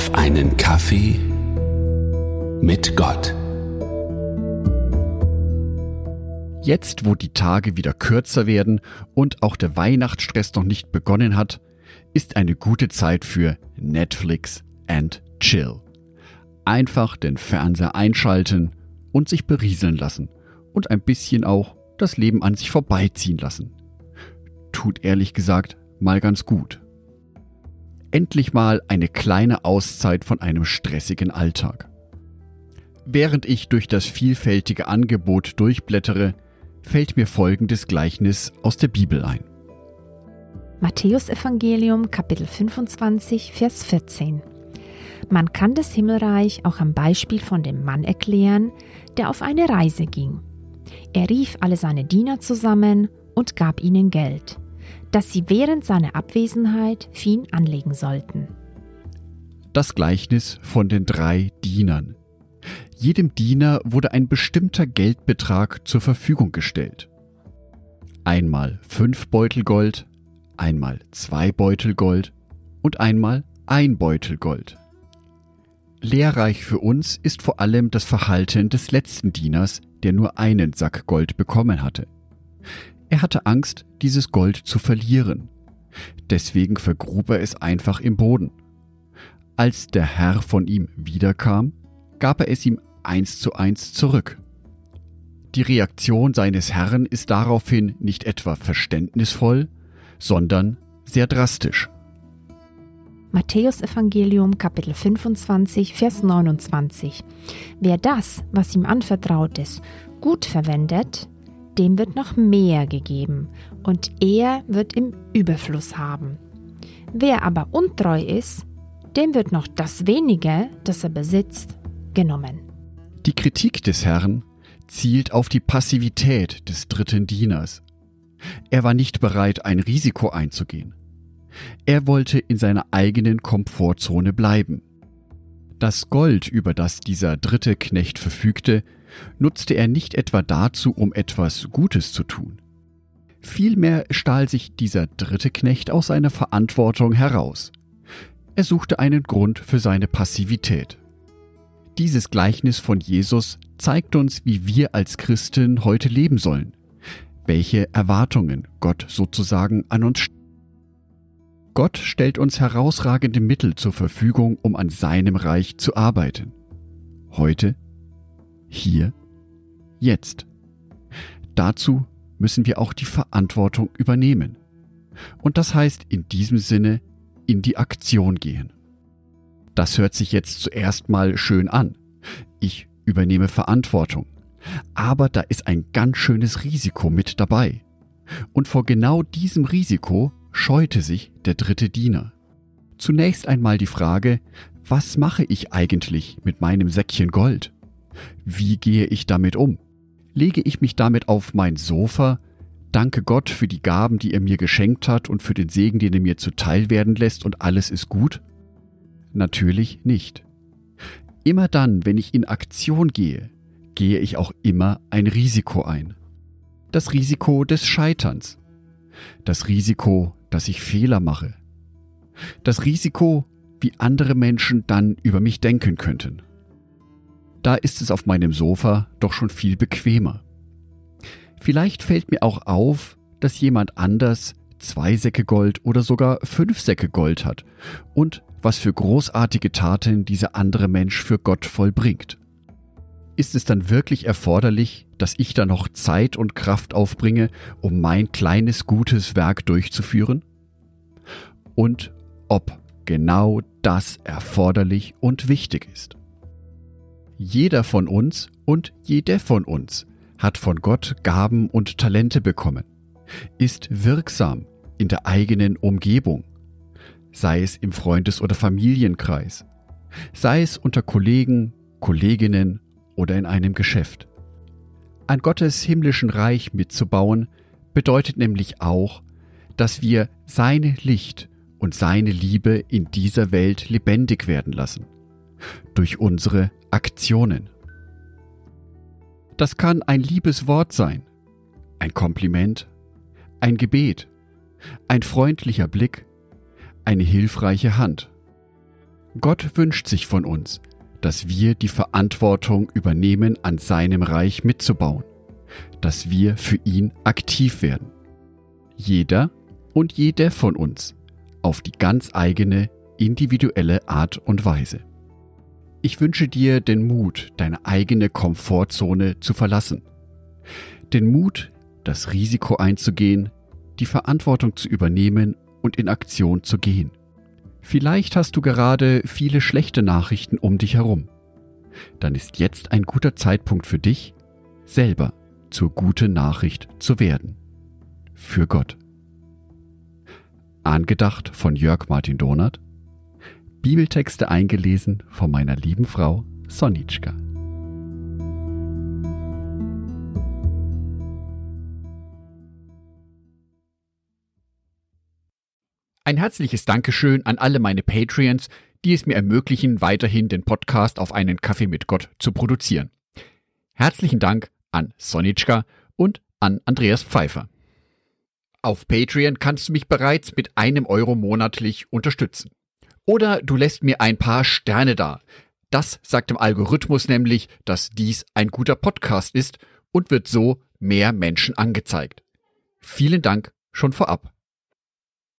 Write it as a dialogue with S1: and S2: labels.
S1: auf einen Kaffee mit Gott.
S2: Jetzt, wo die Tage wieder kürzer werden und auch der Weihnachtsstress noch nicht begonnen hat, ist eine gute Zeit für Netflix and Chill. Einfach den Fernseher einschalten und sich berieseln lassen und ein bisschen auch das Leben an sich vorbeiziehen lassen. Tut ehrlich gesagt mal ganz gut. Endlich mal eine kleine Auszeit von einem stressigen Alltag. Während ich durch das vielfältige Angebot durchblättere, fällt mir folgendes Gleichnis aus der Bibel ein.
S3: Matthäus Evangelium Kapitel 25 Vers 14 Man kann das Himmelreich auch am Beispiel von dem Mann erklären, der auf eine Reise ging. Er rief alle seine Diener zusammen und gab ihnen Geld, das sie während seiner Abwesenheit für ihn anlegen sollten.
S2: Das Gleichnis von den drei Dienern. Jedem Diener wurde ein bestimmter Geldbetrag zur Verfügung gestellt. Einmal fünf Beutel Gold, einmal zwei Beutel Gold und einmal ein Beutel Gold. Lehrreich für uns ist vor allem das Verhalten des letzten Dieners, der nur einen Sack Gold bekommen hatte. Er hatte Angst, dieses Gold zu verlieren. Deswegen vergrub er es einfach im Boden. Als der Herr von ihm wiederkam, gab er es ihm eins zu eins zurück. Die Reaktion seines Herrn ist daraufhin nicht etwa verständnisvoll, sondern sehr drastisch.
S3: Matthäus Evangelium Kapitel 25 Vers 29 Wer das, was ihm anvertraut ist, gut verwendet, dem wird noch mehr gegeben und er wird im Überfluss haben. Wer aber untreu ist, dem wird noch das wenige, das er besitzt, genommen.
S2: Die Kritik des Herrn zielt auf die Passivität des dritten Dieners. Er war nicht bereit, ein Risiko einzugehen. Er wollte in seiner eigenen Komfortzone bleiben. Das Gold, über das dieser dritte Knecht verfügte, nutzte er nicht etwa dazu, um etwas Gutes zu tun. Vielmehr stahl sich dieser dritte Knecht aus seiner Verantwortung heraus. Er suchte einen Grund für seine Passivität. Dieses Gleichnis von Jesus zeigt uns, wie wir als Christen heute leben sollen, welche Erwartungen Gott sozusagen an uns stellt. Gott stellt uns herausragende Mittel zur Verfügung, um an seinem Reich zu arbeiten. Heute, hier, jetzt. Dazu müssen wir auch die Verantwortung übernehmen. Und das heißt in diesem Sinne in die Aktion gehen. Das hört sich jetzt zuerst mal schön an. Ich übernehme Verantwortung. Aber da ist ein ganz schönes Risiko mit dabei. Und vor genau diesem Risiko scheute sich der dritte Diener. Zunächst einmal die Frage, was mache ich eigentlich mit meinem Säckchen Gold? Wie gehe ich damit um? Lege ich mich damit auf mein Sofa, danke Gott für die Gaben, die er mir geschenkt hat und für den Segen, den er mir zuteil werden lässt und alles ist gut? Natürlich nicht. Immer dann, wenn ich in Aktion gehe, gehe ich auch immer ein Risiko ein. Das Risiko des Scheiterns. Das Risiko, dass ich Fehler mache. Das Risiko, wie andere Menschen dann über mich denken könnten. Da ist es auf meinem Sofa doch schon viel bequemer. Vielleicht fällt mir auch auf, dass jemand anders zwei Säcke Gold oder sogar fünf Säcke Gold hat und was für großartige Taten dieser andere Mensch für Gott vollbringt. Ist es dann wirklich erforderlich, dass ich da noch Zeit und Kraft aufbringe, um mein kleines gutes Werk durchzuführen? Und ob genau das erforderlich und wichtig ist. Jeder von uns und jede von uns hat von Gott Gaben und Talente bekommen, ist wirksam in der eigenen Umgebung, sei es im Freundes- oder Familienkreis, sei es unter Kollegen, Kolleginnen oder in einem Geschäft. An Gottes himmlischen Reich mitzubauen bedeutet nämlich auch, dass wir seine Licht und seine Liebe in dieser Welt lebendig werden lassen. Durch unsere Aktionen. Das kann ein liebes Wort sein, ein Kompliment, ein Gebet, ein freundlicher Blick, eine hilfreiche Hand. Gott wünscht sich von uns, dass wir die Verantwortung übernehmen, an seinem Reich mitzubauen, dass wir für ihn aktiv werden. Jeder und jede von uns auf die ganz eigene, individuelle Art und Weise. Ich wünsche dir den Mut, deine eigene Komfortzone zu verlassen. Den Mut, das Risiko einzugehen, die Verantwortung zu übernehmen und in Aktion zu gehen. Vielleicht hast du gerade viele schlechte Nachrichten um dich herum. Dann ist jetzt ein guter Zeitpunkt für dich, selber zur guten Nachricht zu werden. Für Gott. Angedacht von Jörg Martin Donath. Bibeltexte eingelesen von meiner lieben Frau Sonitschka. Ein herzliches Dankeschön an alle meine Patreons, die es mir ermöglichen, weiterhin den Podcast auf einen Kaffee mit Gott zu produzieren. Herzlichen Dank an Sonitschka und an Andreas Pfeiffer. Auf Patreon kannst du mich bereits mit einem Euro monatlich unterstützen. Oder du lässt mir ein paar Sterne da. Das sagt dem Algorithmus nämlich, dass dies ein guter Podcast ist und wird so mehr Menschen angezeigt. Vielen Dank schon vorab.